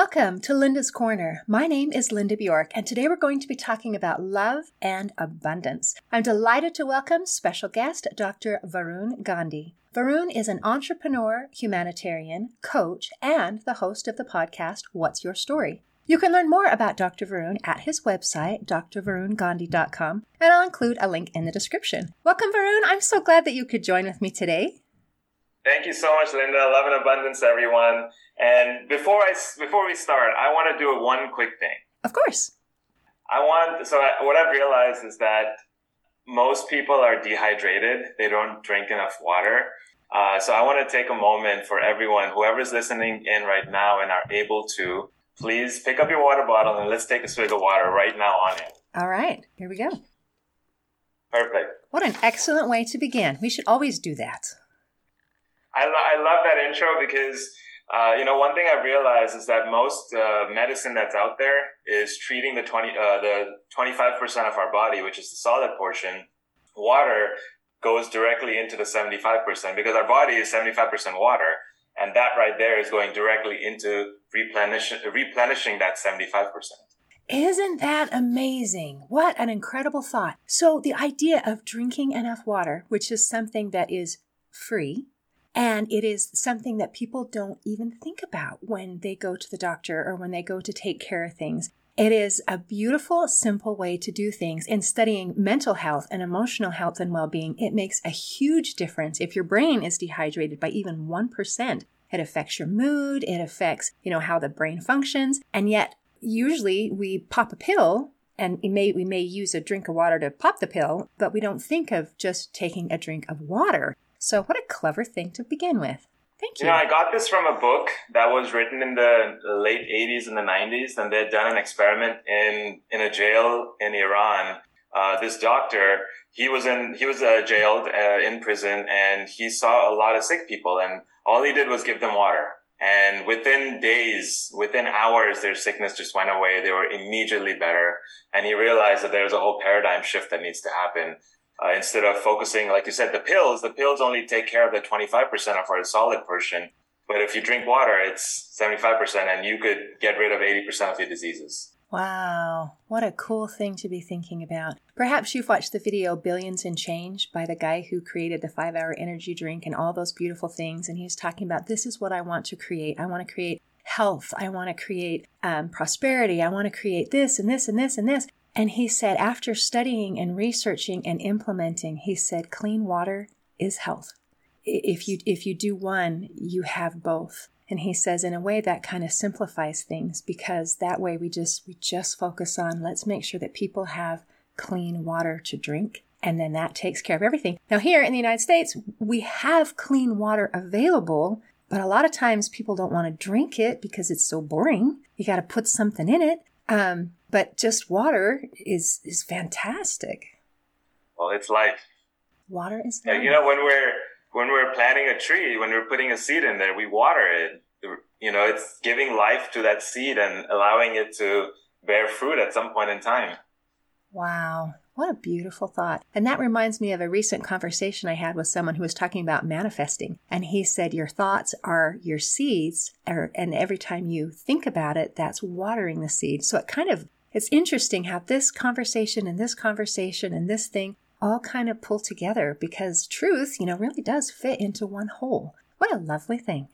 Welcome to Linda's Corner. My name is Linda Bjork, and today we're going to be talking about love and abundance. I'm delighted to welcome special guest Dr. Varun Gandhi. Varun is an entrepreneur, humanitarian, coach, and the host of the podcast What's Your Story? You can learn more about Dr. Varun at his website, drvarungandhi.com, and I'll include a link in the description. Welcome, Varun. I'm so glad that you could join with me today. Thank you so much, Linda. Love and abundance, everyone. And before I before we start, I want to do one quick thing. Of course. I want so I, what I've realized is that most people are dehydrated. They don't drink enough water. Uh, so I want to take a moment for everyone, whoever's listening in right now and are able to, please pick up your water bottle and let's take a swig of water right now on it. All right, here we go. Perfect. What an excellent way to begin. We should always do that. I, lo- I love that intro because uh, you know one thing I've realized is that most uh, medicine that's out there is treating the twenty uh, the twenty five percent of our body, which is the solid portion. Water goes directly into the seventy five percent because our body is seventy five percent water, and that right there is going directly into replenishing replenishing that seventy five percent. Isn't that amazing? What an incredible thought. So, the idea of drinking enough water, which is something that is free, and it is something that people don't even think about when they go to the doctor or when they go to take care of things. It is a beautiful, simple way to do things. In studying mental health and emotional health and well being, it makes a huge difference. If your brain is dehydrated by even 1%, it affects your mood, it affects, you know, how the brain functions. And yet, usually we pop a pill and we may, we may use a drink of water to pop the pill, but we don't think of just taking a drink of water. So, what a clever thing to begin with. Thank you. You know, I got this from a book that was written in the late 80s and the 90s, and they'd done an experiment in, in a jail in Iran. Uh, this doctor, he was in, he was uh, jailed uh, in prison, and he saw a lot of sick people, and all he did was give them water. And within days, within hours, their sickness just went away. They were immediately better. And he realized that there's a whole paradigm shift that needs to happen uh, instead of focusing, like you said, the pills, the pills only take care of the 25% of our solid portion. But if you drink water, it's 75% and you could get rid of 80% of your diseases. Wow, what a cool thing to be thinking about. Perhaps you've watched the video Billions in Change by the guy who created the five hour energy drink and all those beautiful things. And he's talking about this is what I want to create. I want to create health. I want to create um, prosperity. I want to create this and this and this and this. And he said, after studying and researching and implementing, he said, clean water is health. If you, if you do one, you have both. And he says, in a way, that kind of simplifies things because that way we just, we just focus on let's make sure that people have clean water to drink. And then that takes care of everything. Now, here in the United States, we have clean water available, but a lot of times people don't want to drink it because it's so boring. You got to put something in it. Um, but just water is is fantastic. Well, it's life. Water is life. you know, when we're when we're planting a tree, when we're putting a seed in there, we water it. You know, it's giving life to that seed and allowing it to bear fruit at some point in time. Wow. What a beautiful thought. And that reminds me of a recent conversation I had with someone who was talking about manifesting. And he said, Your thoughts are your seeds, er, and every time you think about it, that's watering the seed. So it kind of it's interesting how this conversation and this conversation and this thing all kind of pull together because truth, you know, really does fit into one whole. What a lovely thing.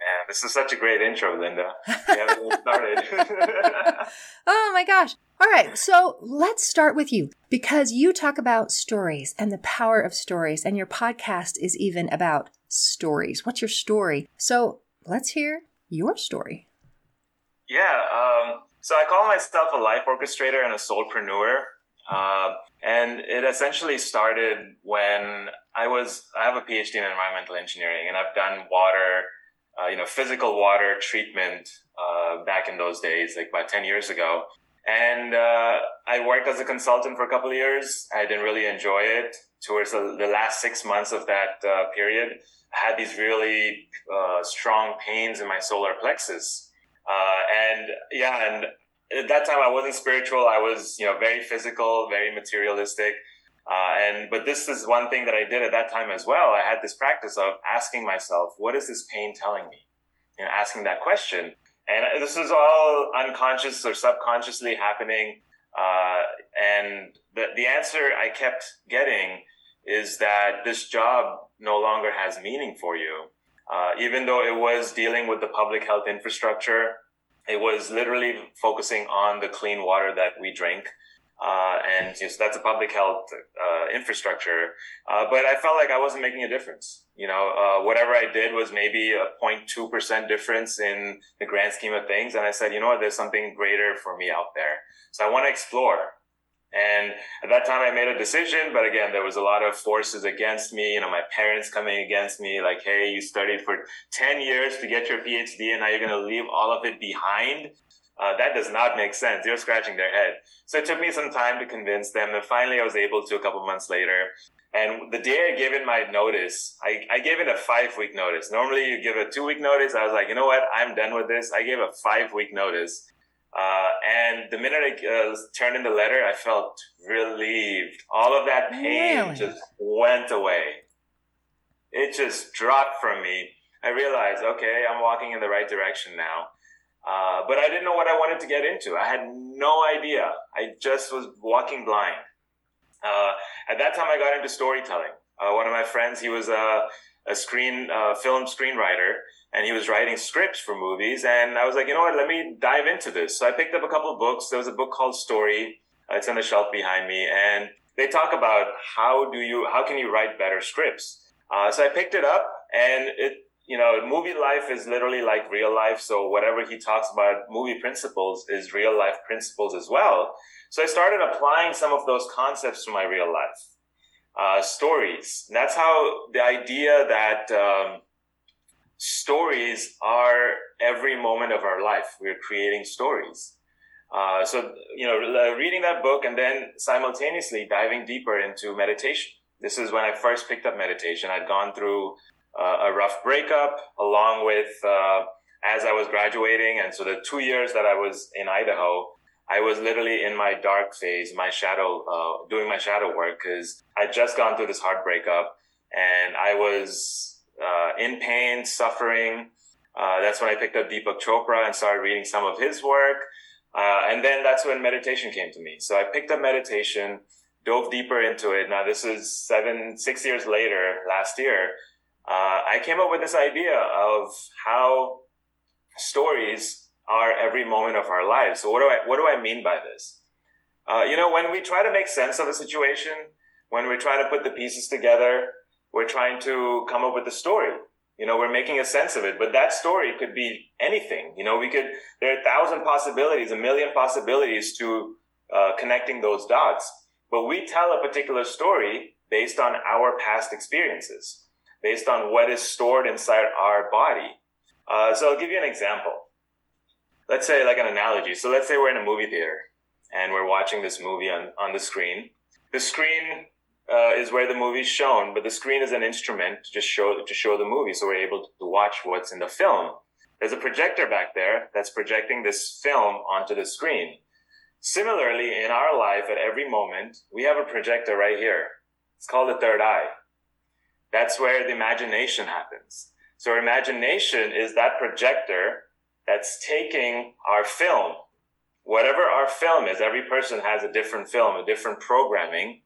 Man, this is such a great intro, Linda. We haven't started. oh my gosh. All right, so let's start with you because you talk about stories and the power of stories, and your podcast is even about stories. What's your story? So let's hear your story. Yeah, um, so I call myself a life orchestrator and a soulpreneur. Uh, and it essentially started when I was, I have a PhD in environmental engineering and I've done water, uh, you know, physical water treatment, uh, back in those days, like about 10 years ago. And, uh, I worked as a consultant for a couple of years. I didn't really enjoy it. Towards the, the last six months of that, uh, period, I had these really, uh, strong pains in my solar plexus uh, and yeah, and at that time I wasn't spiritual. I was, you know, very physical, very materialistic. Uh, and but this is one thing that I did at that time as well. I had this practice of asking myself, "What is this pain telling me?" You know, asking that question. And this is all unconscious or subconsciously happening. Uh, and the, the answer I kept getting is that this job no longer has meaning for you. Uh, even though it was dealing with the public health infrastructure, it was literally focusing on the clean water that we drink. Uh, and you know, so that's a public health uh, infrastructure. Uh, but I felt like I wasn't making a difference. You know, uh, whatever I did was maybe a 0.2% difference in the grand scheme of things. And I said, you know what, there's something greater for me out there. So I want to explore. And at that time, I made a decision, but again, there was a lot of forces against me. You know, my parents coming against me, like, "Hey, you studied for ten years to get your PhD, and now you're going to leave all of it behind." Uh, that does not make sense. They're scratching their head. So it took me some time to convince them, and finally, I was able to a couple months later. And the day I gave in my notice, I, I gave it a five week notice. Normally, you give a two week notice. I was like, you know what? I'm done with this. I gave a five week notice. Uh, and the minute I uh, turned in the letter, I felt relieved. All of that pain really? just went away. It just dropped from me. I realized, okay, I'm walking in the right direction now. Uh, but I didn't know what I wanted to get into. I had no idea. I just was walking blind. Uh, at that time, I got into storytelling. Uh, one of my friends, he was a, a screen uh, film screenwriter, and he was writing scripts for movies. And I was like, you know what? Let me dive into this. So I picked up a couple of books. There was a book called Story. Uh, it's on the shelf behind me, and they talk about how do you how can you write better scripts. Uh, so I picked it up, and it you know movie life is literally like real life. So whatever he talks about movie principles is real life principles as well. So I started applying some of those concepts to my real life. Uh, stories. And that's how the idea that um, stories are every moment of our life. We're creating stories. Uh, so, you know, reading that book and then simultaneously diving deeper into meditation. This is when I first picked up meditation. I'd gone through uh, a rough breakup along with, uh, as I was graduating. And so the two years that I was in Idaho, I was literally in my dark phase, my shadow, uh, doing my shadow work because I'd just gone through this hard breakup and I was uh, in pain, suffering. Uh, that's when I picked up Deepak Chopra and started reading some of his work. Uh, and then that's when meditation came to me. So I picked up meditation, dove deeper into it. Now this is seven, six years later, last year. Uh, I came up with this idea of how stories are every moment of our lives. So what do I, what do I mean by this? Uh, you know, when we try to make sense of a situation, when we try to put the pieces together, we're trying to come up with a story. You know, we're making a sense of it, but that story could be anything. You know, we could, there are a thousand possibilities, a million possibilities to uh, connecting those dots. But we tell a particular story based on our past experiences, based on what is stored inside our body. Uh, so I'll give you an example. Let's say, like an analogy. So let's say we're in a movie theater and we're watching this movie on, on the screen. The screen uh, is where the movie is shown, but the screen is an instrument to just show to show the movie, so we're able to watch what's in the film. There's a projector back there that's projecting this film onto the screen. Similarly, in our life, at every moment, we have a projector right here. It's called the third eye. That's where the imagination happens. So our imagination is that projector that's taking our film. Whatever our film is, every person has a different film, a different programming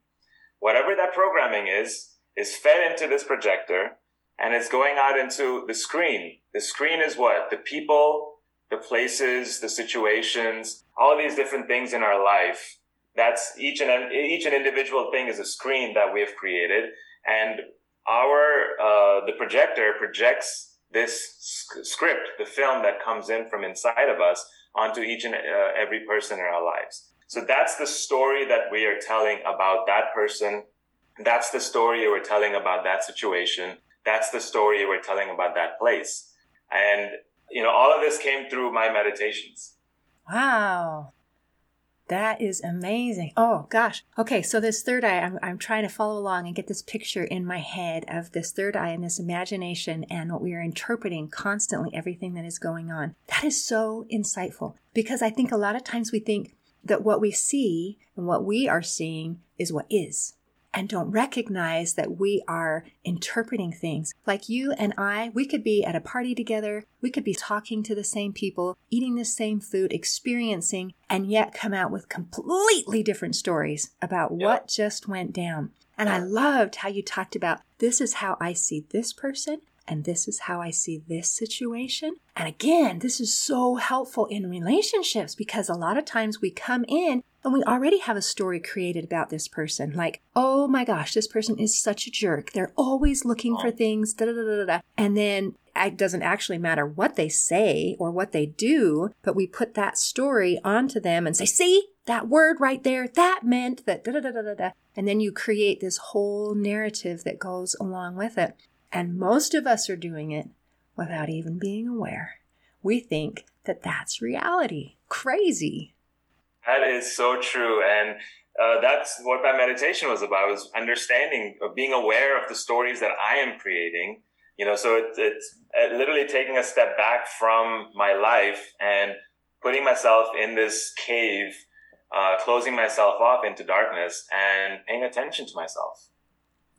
whatever that programming is, is fed into this projector and it's going out into the screen. The screen is what? The people, the places, the situations, all these different things in our life. That's each and each and individual thing is a screen that we have created, and our uh, the projector projects this script, the film that comes in from inside of us, onto each and uh, every person in our lives. So that's the story that we are telling about that person. That's the story we're telling about that situation. That's the story we're telling about that place. And, you know, all of this came through my meditations. Wow. That is amazing. Oh gosh. Okay, so this third eye, I'm, I'm trying to follow along and get this picture in my head of this third eye and this imagination and what we are interpreting constantly, everything that is going on. That is so insightful because I think a lot of times we think that what we see and what we are seeing is what is. and don't recognize that we are interpreting things. Like you and I, we could be at a party together, we could be talking to the same people, eating the same food, experiencing, and yet come out with completely different stories about what just went down. And I loved how you talked about this is how I see this person, and this is how I see this situation. And again, this is so helpful in relationships because a lot of times we come in and we already have a story created about this person. Like, oh my gosh, this person is such a jerk. They're always looking for oh. things, da da da da da. And then it doesn't actually matter what they say or what they do, but we put that story onto them and say, see, that word right there, that meant that da da da da da. And then you create this whole narrative that goes along with it. And most of us are doing it without even being aware. We think that that's reality. Crazy. That is so true. And uh, that's what my meditation was about was understanding of being aware of the stories that I am creating. You know, so it, it's uh, literally taking a step back from my life and putting myself in this cave, uh, closing myself off into darkness and paying attention to myself.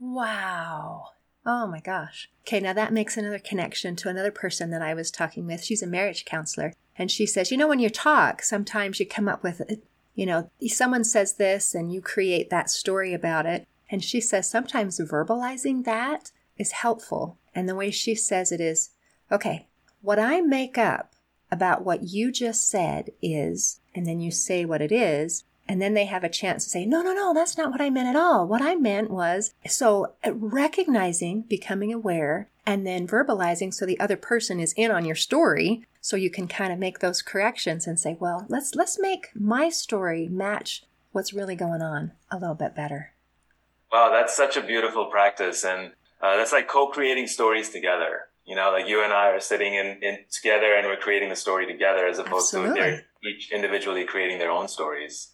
Wow. Oh my gosh. Okay, now that makes another connection to another person that I was talking with. She's a marriage counselor. And she says, you know, when you talk, sometimes you come up with, uh, you know, someone says this and you create that story about it. And she says sometimes verbalizing that is helpful. And the way she says it is, okay, what I make up about what you just said is, and then you say what it is, and then they have a chance to say, no, no, no, that's not what I meant at all. What I meant was, so uh, recognizing, becoming aware, and then verbalizing so the other person is in on your story. So you can kind of make those corrections and say, well, let's, let's make my story match what's really going on a little bit better. Wow, that's such a beautiful practice. And uh, that's like co-creating stories together. You know, like you and I are sitting in, in together and we're creating the story together as opposed Absolutely. to they're each individually creating their own stories.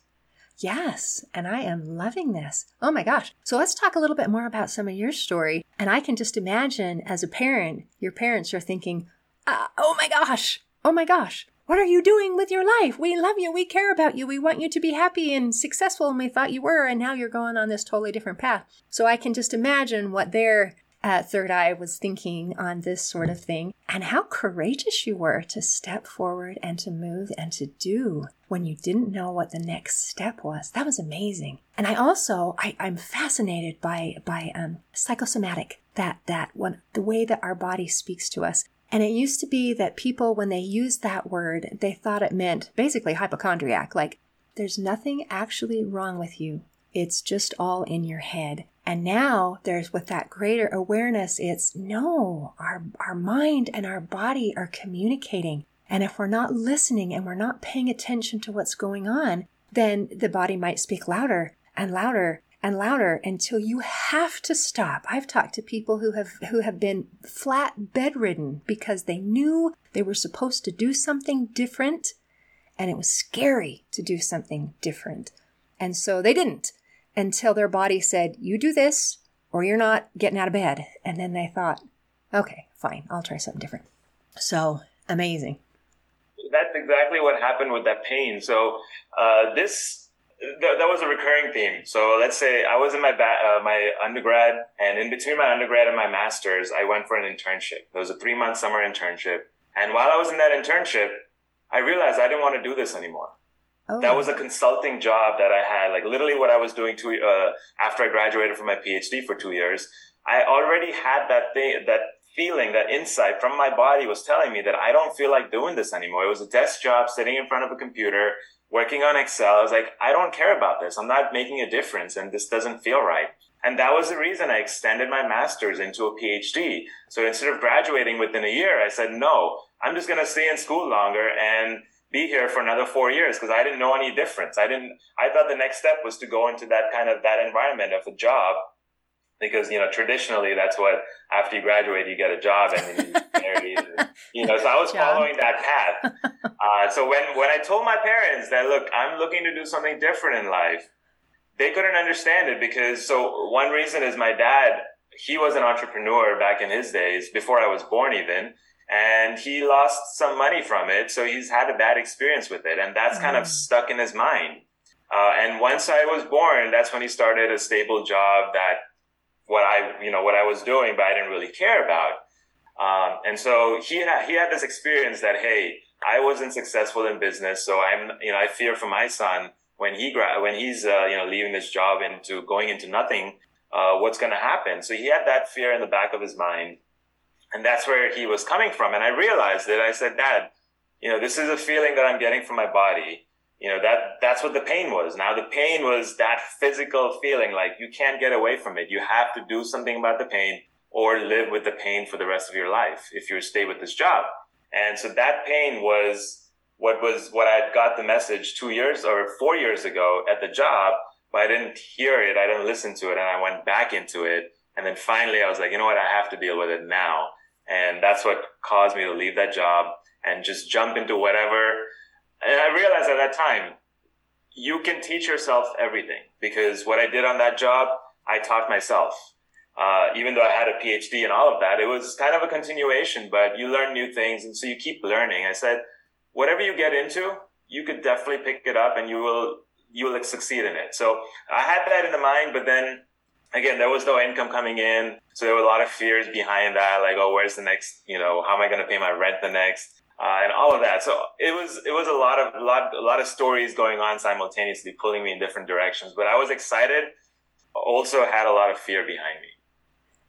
Yes, and I am loving this. Oh my gosh. So let's talk a little bit more about some of your story. And I can just imagine as a parent, your parents are thinking, uh, oh my gosh, oh my gosh, what are you doing with your life? We love you. We care about you. We want you to be happy and successful. And we thought you were. And now you're going on this totally different path. So I can just imagine what their uh, third eye was thinking on this sort of thing and how courageous you were to step forward and to move and to do when you didn't know what the next step was. That was amazing. And I also, I, I'm fascinated by, by, um, psychosomatic, that, that one, the way that our body speaks to us. And it used to be that people, when they used that word, they thought it meant basically hypochondriac, like there's nothing actually wrong with you. It's just all in your head. And now there's with that greater awareness, it's no, our, our mind and our body are communicating. And if we're not listening and we're not paying attention to what's going on, then the body might speak louder and louder and louder until you have to stop. I've talked to people who have who have been flat bedridden because they knew they were supposed to do something different and it was scary to do something different. And so they didn't until their body said, You do this or you're not getting out of bed. And then they thought, Okay, fine, I'll try something different. So amazing. That's exactly what happened with that pain. So, uh, this, th- that was a recurring theme. So let's say I was in my ba- uh, my undergrad, and in between my undergrad and my master's, I went for an internship. It was a three month summer internship, and while I was in that internship, I realized I didn't want to do this anymore. Oh. That was a consulting job that I had, like literally what I was doing to, uh, after I graduated from my PhD for two years. I already had that thing, that feeling, that insight from my body was telling me that I don't feel like doing this anymore. It was a desk job, sitting in front of a computer, working on Excel. I was like, I don't care about this. I'm not making a difference and this doesn't feel right. And that was the reason I extended my master's into a PhD. So instead of graduating within a year, I said, no, I'm just going to stay in school longer and be here for another four years because I didn't know any difference. I didn't, I thought the next step was to go into that kind of, that environment of a job because, you know, traditionally that's what, after you graduate, you get a job and then you you know, so I was following that path. Uh, so when, when I told my parents that, look, I'm looking to do something different in life, they couldn't understand it because, so one reason is my dad, he was an entrepreneur back in his days before I was born even and he lost some money from it. So he's had a bad experience with it. And that's mm. kind of mm. stuck in his mind. Uh, and once I was born, that's when he started a stable job that what I, you know, what I was doing, but I didn't really care about. Um, and so he had, he had this experience that, hey, I wasn't successful in business. So I'm, you know, I fear for my son when he, gra- when he's, uh, you know, leaving this job into going into nothing, uh, what's going to happen. So he had that fear in the back of his mind. And that's where he was coming from. And I realized it. I said, dad, you know, this is a feeling that I'm getting from my body. You know, that, that's what the pain was. Now the pain was that physical feeling like you can't get away from it. You have to do something about the pain or live with the pain for the rest of your life if you stay with this job. And so that pain was what was what I got the message two years or four years ago at the job, but I didn't hear it. I didn't listen to it. And I went back into it. And then finally I was like, you know what? I have to deal with it now. And that's what caused me to leave that job and just jump into whatever. And I realized at that time, you can teach yourself everything because what I did on that job, I taught myself. Uh, even though I had a PhD and all of that, it was kind of a continuation, but you learn new things. And so you keep learning. I said, whatever you get into, you could definitely pick it up and you will, you will succeed in it. So I had that in the mind, but then again, there was no income coming in. So there were a lot of fears behind that. Like, oh, where's the next, you know, how am I going to pay my rent the next? Uh, and all of that. So it was, it was a lot of, a lot, a lot of stories going on simultaneously, pulling me in different directions. But I was excited. Also had a lot of fear behind me.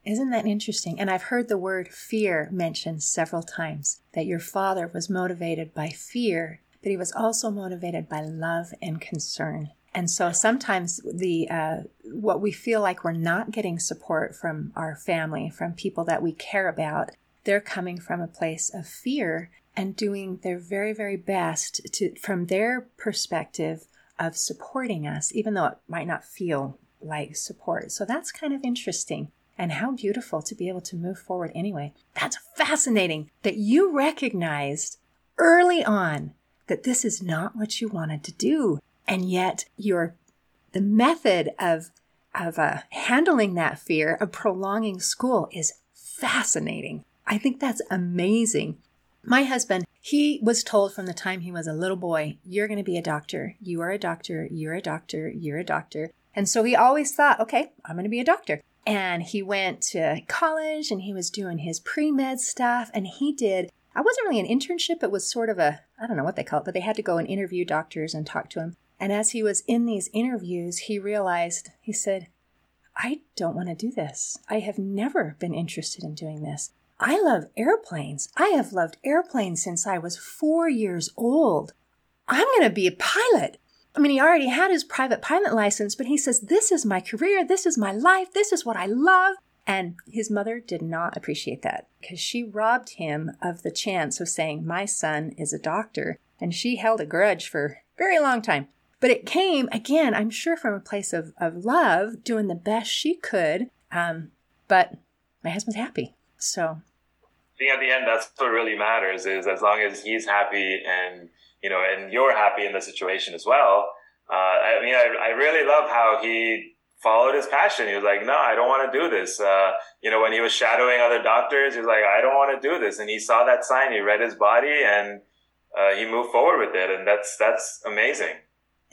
Isn't that interesting? And I've heard the word fear mentioned several times that your father was motivated by fear, but he was also motivated by love and concern. And so sometimes the uh, what we feel like we're not getting support from our family, from people that we care about, they're coming from a place of fear and doing their very very best to from their perspective of supporting us, even though it might not feel like support. So that's kind of interesting. And how beautiful to be able to move forward anyway. That's fascinating that you recognized early on that this is not what you wanted to do. And yet your, the method of, of uh, handling that fear, of prolonging school is fascinating. I think that's amazing. My husband, he was told from the time he was a little boy, you're going to be a doctor. You are a doctor. You're a doctor. You're a doctor. And so he always thought, okay, I'm going to be a doctor and he went to college and he was doing his pre-med stuff and he did I wasn't really an internship, it was sort of a I don't know what they call it, but they had to go and interview doctors and talk to him. And as he was in these interviews, he realized he said, I don't want to do this. I have never been interested in doing this. I love airplanes. I have loved airplanes since I was 4 years old. I'm going to be a pilot. I mean, he already had his private pilot license, but he says, This is my career. This is my life. This is what I love. And his mother did not appreciate that because she robbed him of the chance of saying, My son is a doctor. And she held a grudge for a very long time. But it came, again, I'm sure from a place of, of love, doing the best she could. Um, but my husband's happy. So I think at the end, that's what really matters is as long as he's happy and you know, and you're happy in the situation as well. Uh, I mean, I, I really love how he followed his passion. He was like, no, I don't want to do this. Uh, you know, when he was shadowing other doctors, he was like, I don't want to do this. And he saw that sign, he read his body and uh, he moved forward with it. And that's, that's amazing.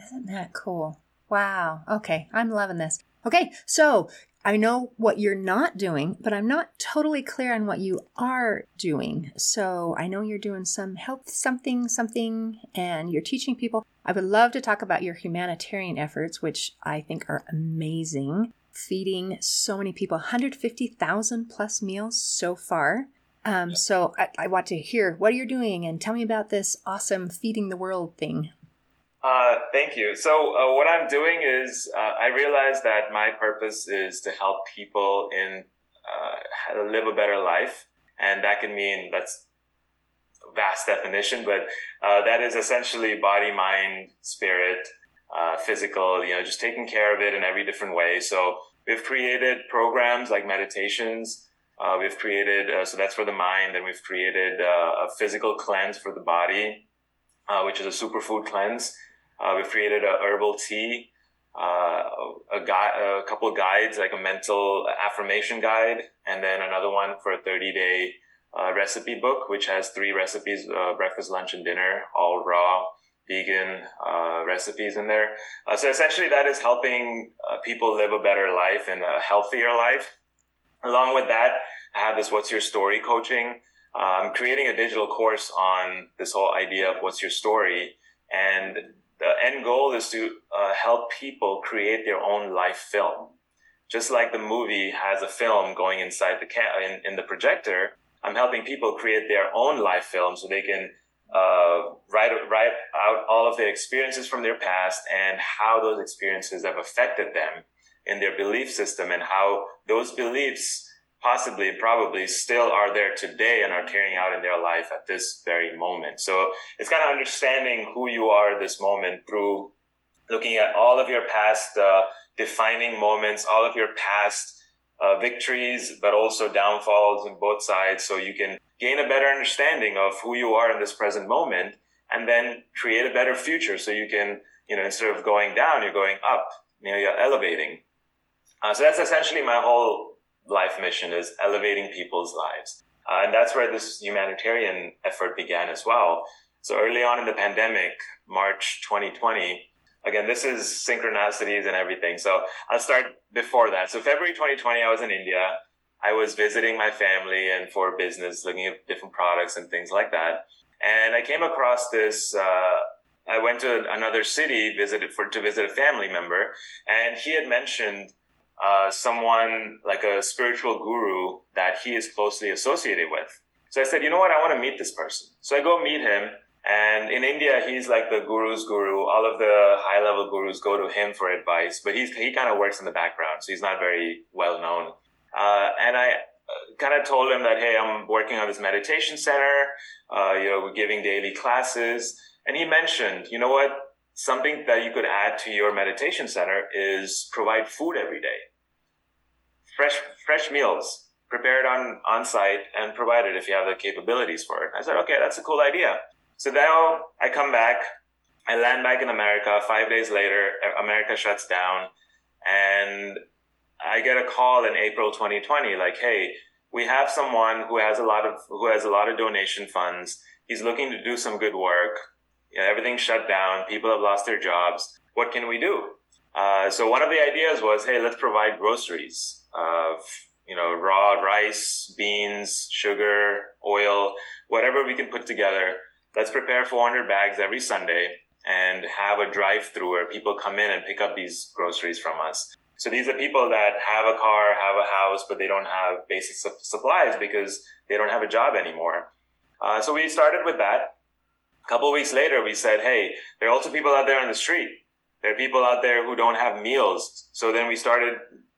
Isn't that cool? Wow. Okay. I'm loving this. Okay. So I know what you're not doing, but I'm not totally clear on what you are doing. So I know you're doing some health something, something, and you're teaching people. I would love to talk about your humanitarian efforts, which I think are amazing. Feeding so many people, 150,000 plus meals so far. Um, so I, I want to hear what you're doing and tell me about this awesome feeding the world thing. Uh, thank you. So uh, what I'm doing is uh, I realize that my purpose is to help people in uh, live a better life, and that can mean that's a vast definition, but uh, that is essentially body, mind, spirit, uh, physical. You know, just taking care of it in every different way. So we've created programs like meditations. we've created so that's for the mind, and we've created a physical cleanse for the body. Which is a superfood cleanse. Uh, we've created a herbal tea, uh, a, a couple guides, like a mental affirmation guide, and then another one for a 30 day uh, recipe book, which has three recipes, uh, breakfast, lunch, and dinner, all raw, vegan uh, recipes in there. Uh, so essentially, that is helping people live a better life and a healthier life. Along with that, I have this "What's Your Story" coaching. I'm creating a digital course on this whole idea of what's your story, and the end goal is to uh, help people create their own life film. Just like the movie has a film going inside the ca- in, in the projector, I'm helping people create their own life film so they can uh, write write out all of their experiences from their past and how those experiences have affected them in their belief system and how those beliefs possibly probably still are there today and are carrying out in their life at this very moment. So it's kind of understanding who you are at this moment through looking at all of your past uh, defining moments all of your past uh, victories but also downfalls on both sides so you can gain a better understanding of who you are in this present moment and then create a better future. So you can you know instead of going down you're going up. You know you're elevating. Uh, so that's essentially my whole life mission is elevating people's lives. Uh, and that's where this humanitarian effort began as well. So early on in the pandemic march 2020 again this is synchronicities and everything. So i'll start before that. So february 2020 i was in india. I was visiting my family and for business, looking at different products and things like that. And I came across this. Uh, I went to another city, visited for to visit a family member, and he had mentioned uh, someone like a spiritual guru that he is closely associated with. So I said, you know what, I want to meet this person. So I go meet him. And in India, he's like the guru's guru. All of the high level gurus go to him for advice, but he's, he kind of works in the background. So he's not very well known. Uh, and I uh, kind of told him that, hey, I'm working on this meditation center. Uh, you know, we're giving daily classes. And he mentioned, you know what? Something that you could add to your meditation center is provide food every day. Fresh, fresh meals prepared on, on site and provided if you have the capabilities for it. I said, okay, that's a cool idea. So now I come back, I land back in America. Five days later, America shuts down and I get a call in April 2020, like, hey, we have someone who has a lot of who has a lot of donation funds. He's looking to do some good work. You know, everything's shut down. People have lost their jobs. What can we do? Uh, so one of the ideas was, hey, let's provide groceries of you know raw rice, beans, sugar, oil, whatever we can put together. Let's prepare 400 bags every Sunday and have a drive-through where people come in and pick up these groceries from us. So these are people that have a car, have a house, but they don't have basic su- supplies because they don't have a job anymore. Uh, so we started with that. A couple weeks later, we said, hey, there are also people out there on the street. There are people out there who don't have meals. So then we started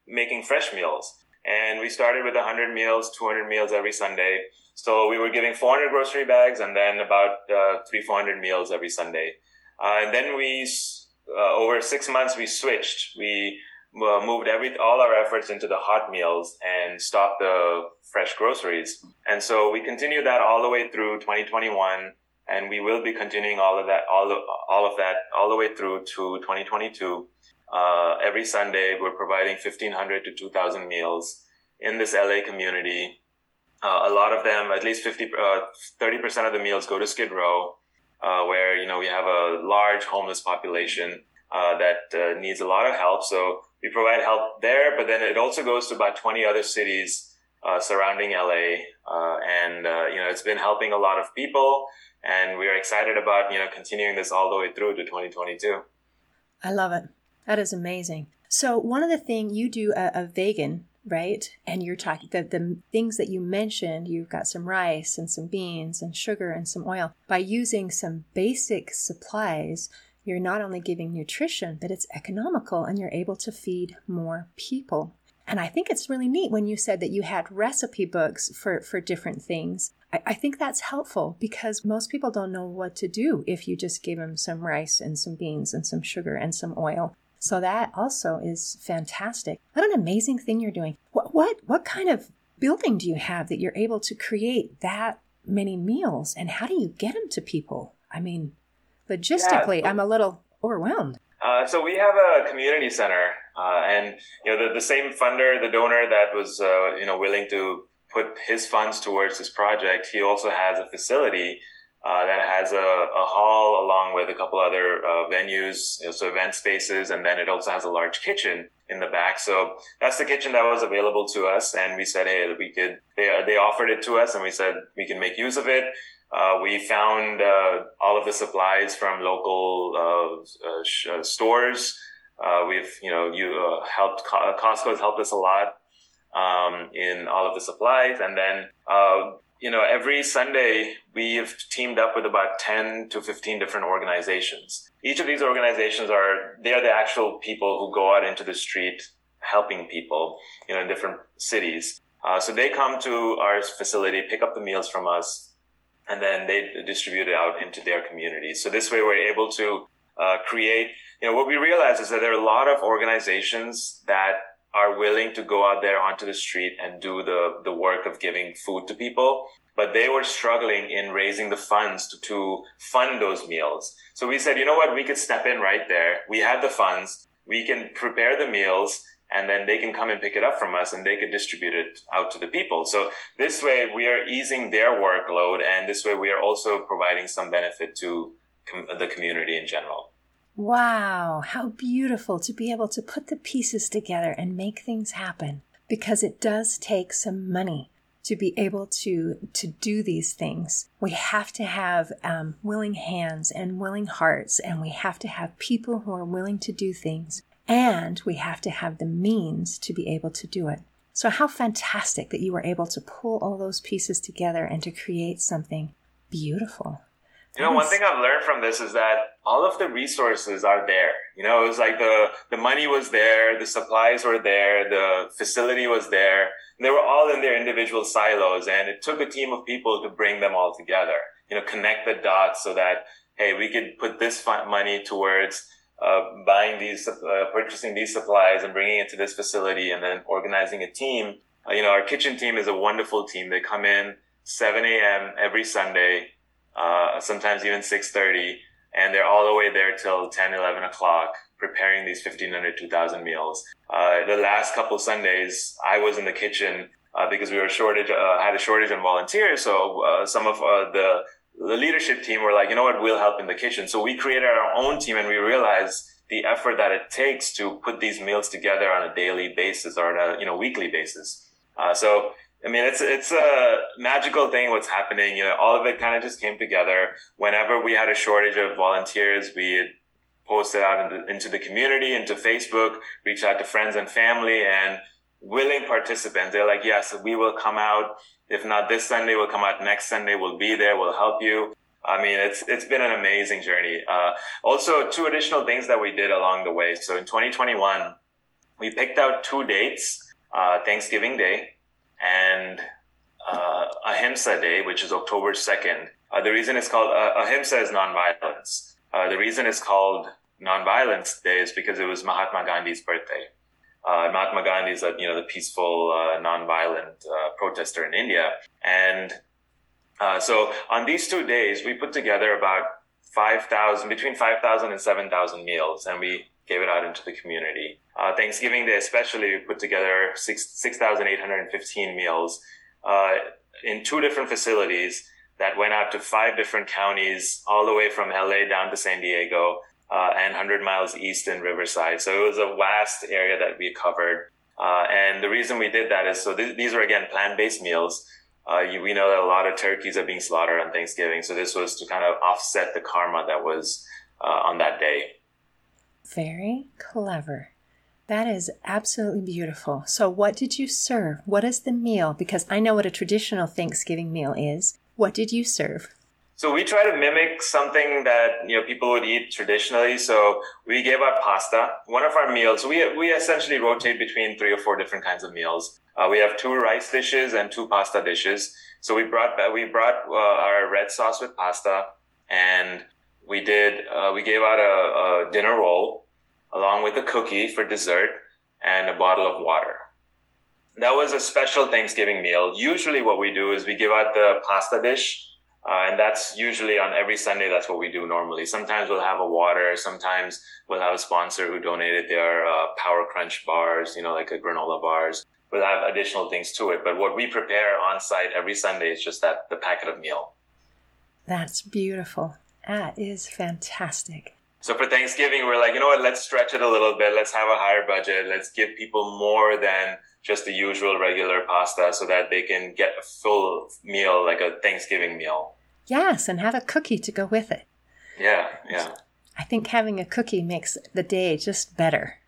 making fresh meals. And we started with 100 meals, 200 meals every Sunday. So we were giving 400 grocery bags and then about uh, three, 400 meals every Sunday. Uh, and then we, uh, over six months, we switched. We uh, moved every all our efforts into the hot meals and stopped the fresh groceries. And so we continued that all the way through 2021, and we will be continuing all of that all of, all of that all the way through to 2022. Uh, every Sunday, we're providing 1,500 to 2,000 meals in this LA community. Uh, a lot of them, at least 50, 30% uh, of the meals go to Skid Row, uh, where, you know, we have a large homeless population uh, that needs a lot of help. So we provide help there, but then it also goes to about 20 other cities uh, surrounding LA. Uh, and, uh, you know, it's been helping a lot of people. And we are excited about, you know, continuing this all the way through to 2022. I love it. That is amazing. So, one of the things you do a, a vegan, right? And you're talking the, the things that you mentioned, you've got some rice and some beans and sugar and some oil. By using some basic supplies, you're not only giving nutrition, but it's economical and you're able to feed more people. And I think it's really neat when you said that you had recipe books for, for different things. I, I think that's helpful because most people don't know what to do if you just give them some rice and some beans and some sugar and some oil. So that also is fantastic. What an amazing thing you're doing. What what what kind of building do you have that you're able to create that many meals and how do you get them to people? I mean, logistically, yeah. I'm a little overwhelmed. Uh, so we have a community center, uh, and you know the, the same funder, the donor that was uh, you know willing to put his funds towards this project, he also has a facility uh, that has a, a, hall along with a couple other uh, venues, you know, so event spaces, and then it also has a large kitchen in the back. So that's the kitchen that was available to us, and we said, hey, we could. They they offered it to us, and we said we can make use of it. Uh, we found uh, all of the supplies from local uh, uh, sh- stores. we've you know you helped Costco has helped us a lot um, in all of the supplies, and then you know, every Sunday we've teamed up with about 10 to 15 different organizations. Each of these organizations are, they are the actual people who go out into the street helping people, you know, in different cities. Uh, so they come to our facility, pick up the meals from us, and then they distribute it out into their communities. So this way we're able to uh, create, you know, what we realize is that there are a lot of organizations that are willing to go out there onto the street and do the, the work of giving food to people. But they were struggling in raising the funds to, to fund those meals. So we said, you know what? We could step in right there. We had the funds. We can prepare the meals and then they can come and pick it up from us and they can distribute it out to the people. So this way we are easing their workload and this way we are also providing some benefit to com- the community in general. Wow, how beautiful to be able to put the pieces together and make things happen because it does take some money to be able to to do these things we have to have um, willing hands and willing hearts and we have to have people who are willing to do things and we have to have the means to be able to do it so how fantastic that you were able to pull all those pieces together and to create something beautiful you know, one thing I've learned from this is that all of the resources are there. You know, it was like the, the money was there, the supplies were there, the facility was there. they were all in their individual silos and it took a team of people to bring them all together, you know, connect the dots so that, hey, we could put this money towards uh, buying these, uh, purchasing these supplies and bringing it to this facility and then organizing a team. Uh, you know, our kitchen team is a wonderful team. They come in 7 a.m. every Sunday uh, sometimes even 6.30 and they're all the way there till 10 11 o'clock preparing these 1500 2000 meals uh, the last couple sundays i was in the kitchen uh, because we were shortage uh, had a shortage on volunteers so some of the the leadership team were like you know what we'll help in the kitchen so we created our own team and we realized the effort that it takes to put these meals together on a daily basis or on a you know weekly basis uh, so I mean, it's it's a magical thing what's happening. You know, all of it kind of just came together. Whenever we had a shortage of volunteers, we posted out into, into the community, into Facebook, reached out to friends and family, and willing participants. They're like, yes, we will come out. If not this Sunday, we'll come out next Sunday. We'll be there. We'll help you. I mean, it's it's been an amazing journey. Uh, also, two additional things that we did along the way. So in 2021, we picked out two dates: uh, Thanksgiving Day and uh, Ahimsa Day, which is October 2nd. Uh, the reason it's called uh, Ahimsa is nonviolence. Uh, the reason it's called Nonviolence Day is because it was Mahatma Gandhi's birthday. Uh, Mahatma Gandhi is a, you know the peaceful, uh, nonviolent uh, protester in India, and so on these two days we put together about five thousand, between five thousand and seven thousand meals, and we gave it out into the community. Uh, Thanksgiving Day, especially, we put together six 6,815 meals uh, in two different facilities that went out to five different counties, all the way from LA down to San Diego uh, and 100 miles east in Riverside. So it was a vast area that we covered. Uh, and the reason we did that is so th- these are, again, plant based meals. Uh, you, we know that a lot of turkeys are being slaughtered on Thanksgiving. So this was to kind of offset the karma that was uh, on that day. Very clever. That is absolutely beautiful. So, what did you serve? What is the meal? Because I know what a traditional Thanksgiving meal is. What did you serve? So we try to mimic something that you know people would eat traditionally. So we gave out pasta. One of our meals, we we essentially rotate between three or four different kinds of meals. Uh, we have two rice dishes and two pasta dishes. So we brought we brought uh, our red sauce with pasta, and we did uh, we gave out a, a dinner roll along with a cookie for dessert and a bottle of water. That was a special Thanksgiving meal. Usually, what we do is we give out the pasta dish, uh, and that's usually on every Sunday. That's what we do normally. Sometimes we'll have a water. Sometimes we'll have a sponsor who donated their uh, Power Crunch bars, you know, like a granola bars. We'll have additional things to it. But what we prepare on site every Sunday is just that the packet of meal. That's beautiful. That is fantastic. So for Thanksgiving, we're like, you know what? Let's stretch it a little bit. Let's have a higher budget. Let's give people more than just the usual regular pasta so that they can get a full meal, like a Thanksgiving meal. Yes, and have a cookie to go with it. Yeah, yeah. I think having a cookie makes the day just better.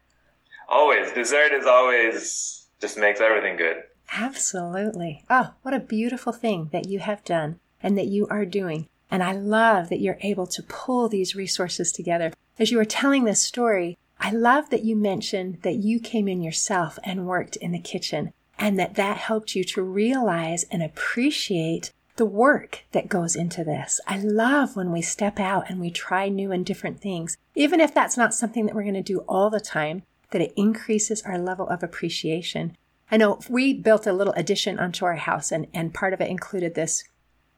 Always. Dessert is always just makes everything good. Absolutely. Oh, what a beautiful thing that you have done and that you are doing. And I love that you're able to pull these resources together. As you were telling this story, I love that you mentioned that you came in yourself and worked in the kitchen and that that helped you to realize and appreciate the work that goes into this. I love when we step out and we try new and different things, even if that's not something that we're going to do all the time, that it increases our level of appreciation. I know we built a little addition onto our house, and, and part of it included this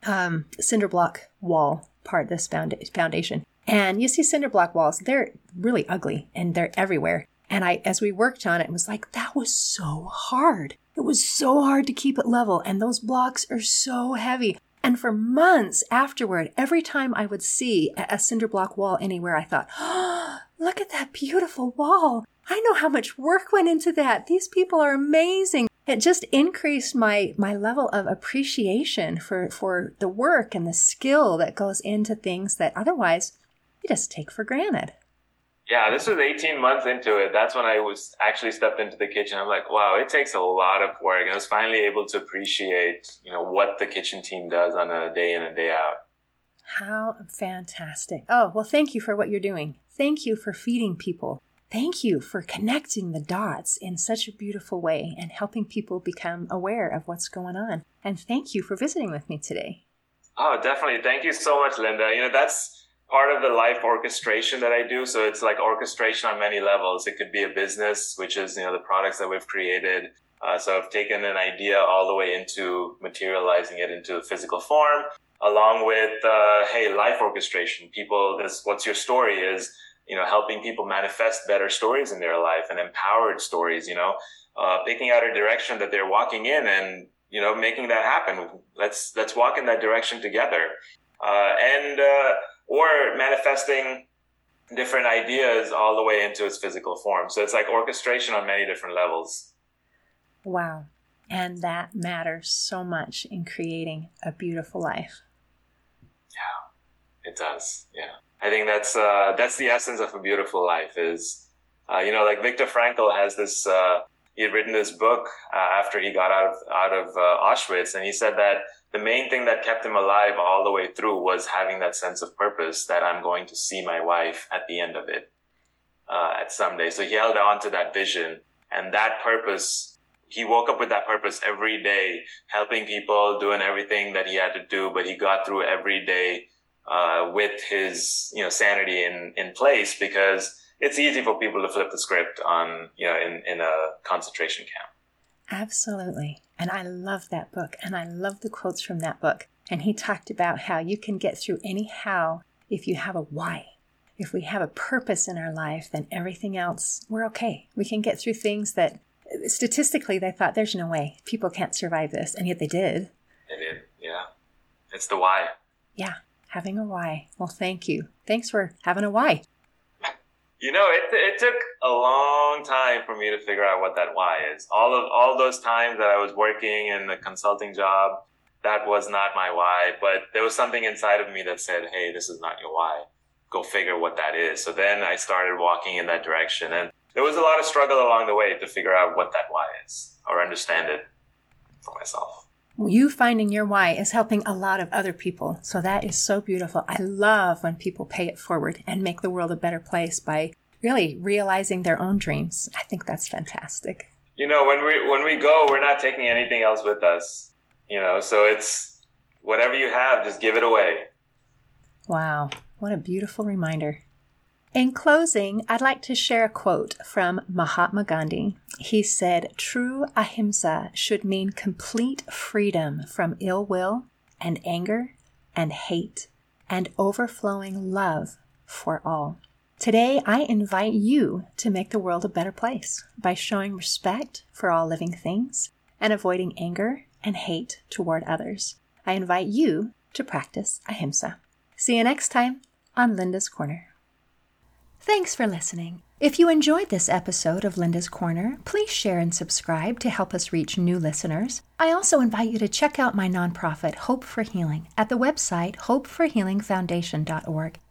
um, cinder block wall part, this foundation. And you see cinder block walls, they're really ugly and they're everywhere. And I, as we worked on it, was like, that was so hard. It was so hard to keep it level, and those blocks are so heavy. And for months afterward, every time I would see a cinder block wall anywhere, I thought, oh, look at that beautiful wall. I know how much work went into that. These people are amazing. It just increased my, my level of appreciation for, for the work and the skill that goes into things that otherwise you just take for granted. Yeah, this was 18 months into it. That's when I was actually stepped into the kitchen. I'm like, wow, it takes a lot of work. And I was finally able to appreciate, you know, what the kitchen team does on a day in and day out. How fantastic. Oh, well, thank you for what you're doing. Thank you for feeding people. Thank you for connecting the dots in such a beautiful way and helping people become aware of what's going on. And thank you for visiting with me today. Oh, definitely. Thank you so much, Linda. You know, that's part of the life orchestration that I do. So it's like orchestration on many levels. It could be a business, which is, you know, the products that we've created. Uh, so I've taken an idea all the way into materializing it into a physical form, along with, uh, hey, life orchestration. People, this, what's your story is, you know, helping people manifest better stories in their life and empowered stories, you know, uh, picking out a direction that they're walking in and, you know, making that happen. Let's, let's walk in that direction together. Uh, and, uh, or manifesting different ideas all the way into its physical form. So it's like orchestration on many different levels. Wow. And that matters so much in creating a beautiful life. Yeah, it does. Yeah. I think that's, uh, that's the essence of a beautiful life is, uh, you know, like Viktor Frankl has this, uh, he had written this book uh, after he got out of, out of uh, Auschwitz. And he said that the main thing that kept him alive all the way through was having that sense of purpose that I'm going to see my wife at the end of it uh, at some day. So he held on to that vision and that purpose. He woke up with that purpose every day, helping people, doing everything that he had to do, but he got through every day uh, with his you know sanity in in place because it's easy for people to flip the script on you know in in a concentration camp. Absolutely. And I love that book. And I love the quotes from that book. And he talked about how you can get through any how if you have a why. If we have a purpose in our life, then everything else, we're okay. We can get through things that statistically they thought there's no way people can't survive this. And yet they did. They did. Yeah. It's the why. Yeah. Having a why. Well, thank you. Thanks for having a why. You know, it, it took a long time for me to figure out what that why is. All of all those times that I was working in the consulting job, that was not my why. But there was something inside of me that said, "Hey, this is not your why. Go figure what that is." So then I started walking in that direction, and there was a lot of struggle along the way to figure out what that why is or understand it for myself you finding your why is helping a lot of other people. So that is so beautiful. I love when people pay it forward and make the world a better place by really realizing their own dreams. I think that's fantastic. You know, when we when we go, we're not taking anything else with us. You know, so it's whatever you have, just give it away. Wow, what a beautiful reminder. In closing, I'd like to share a quote from Mahatma Gandhi. He said, True ahimsa should mean complete freedom from ill will and anger and hate and overflowing love for all. Today, I invite you to make the world a better place by showing respect for all living things and avoiding anger and hate toward others. I invite you to practice ahimsa. See you next time on Linda's Corner. Thanks for listening. If you enjoyed this episode of Linda's Corner, please share and subscribe to help us reach new listeners. I also invite you to check out my nonprofit, Hope for Healing, at the website hopeforhealingfoundation.org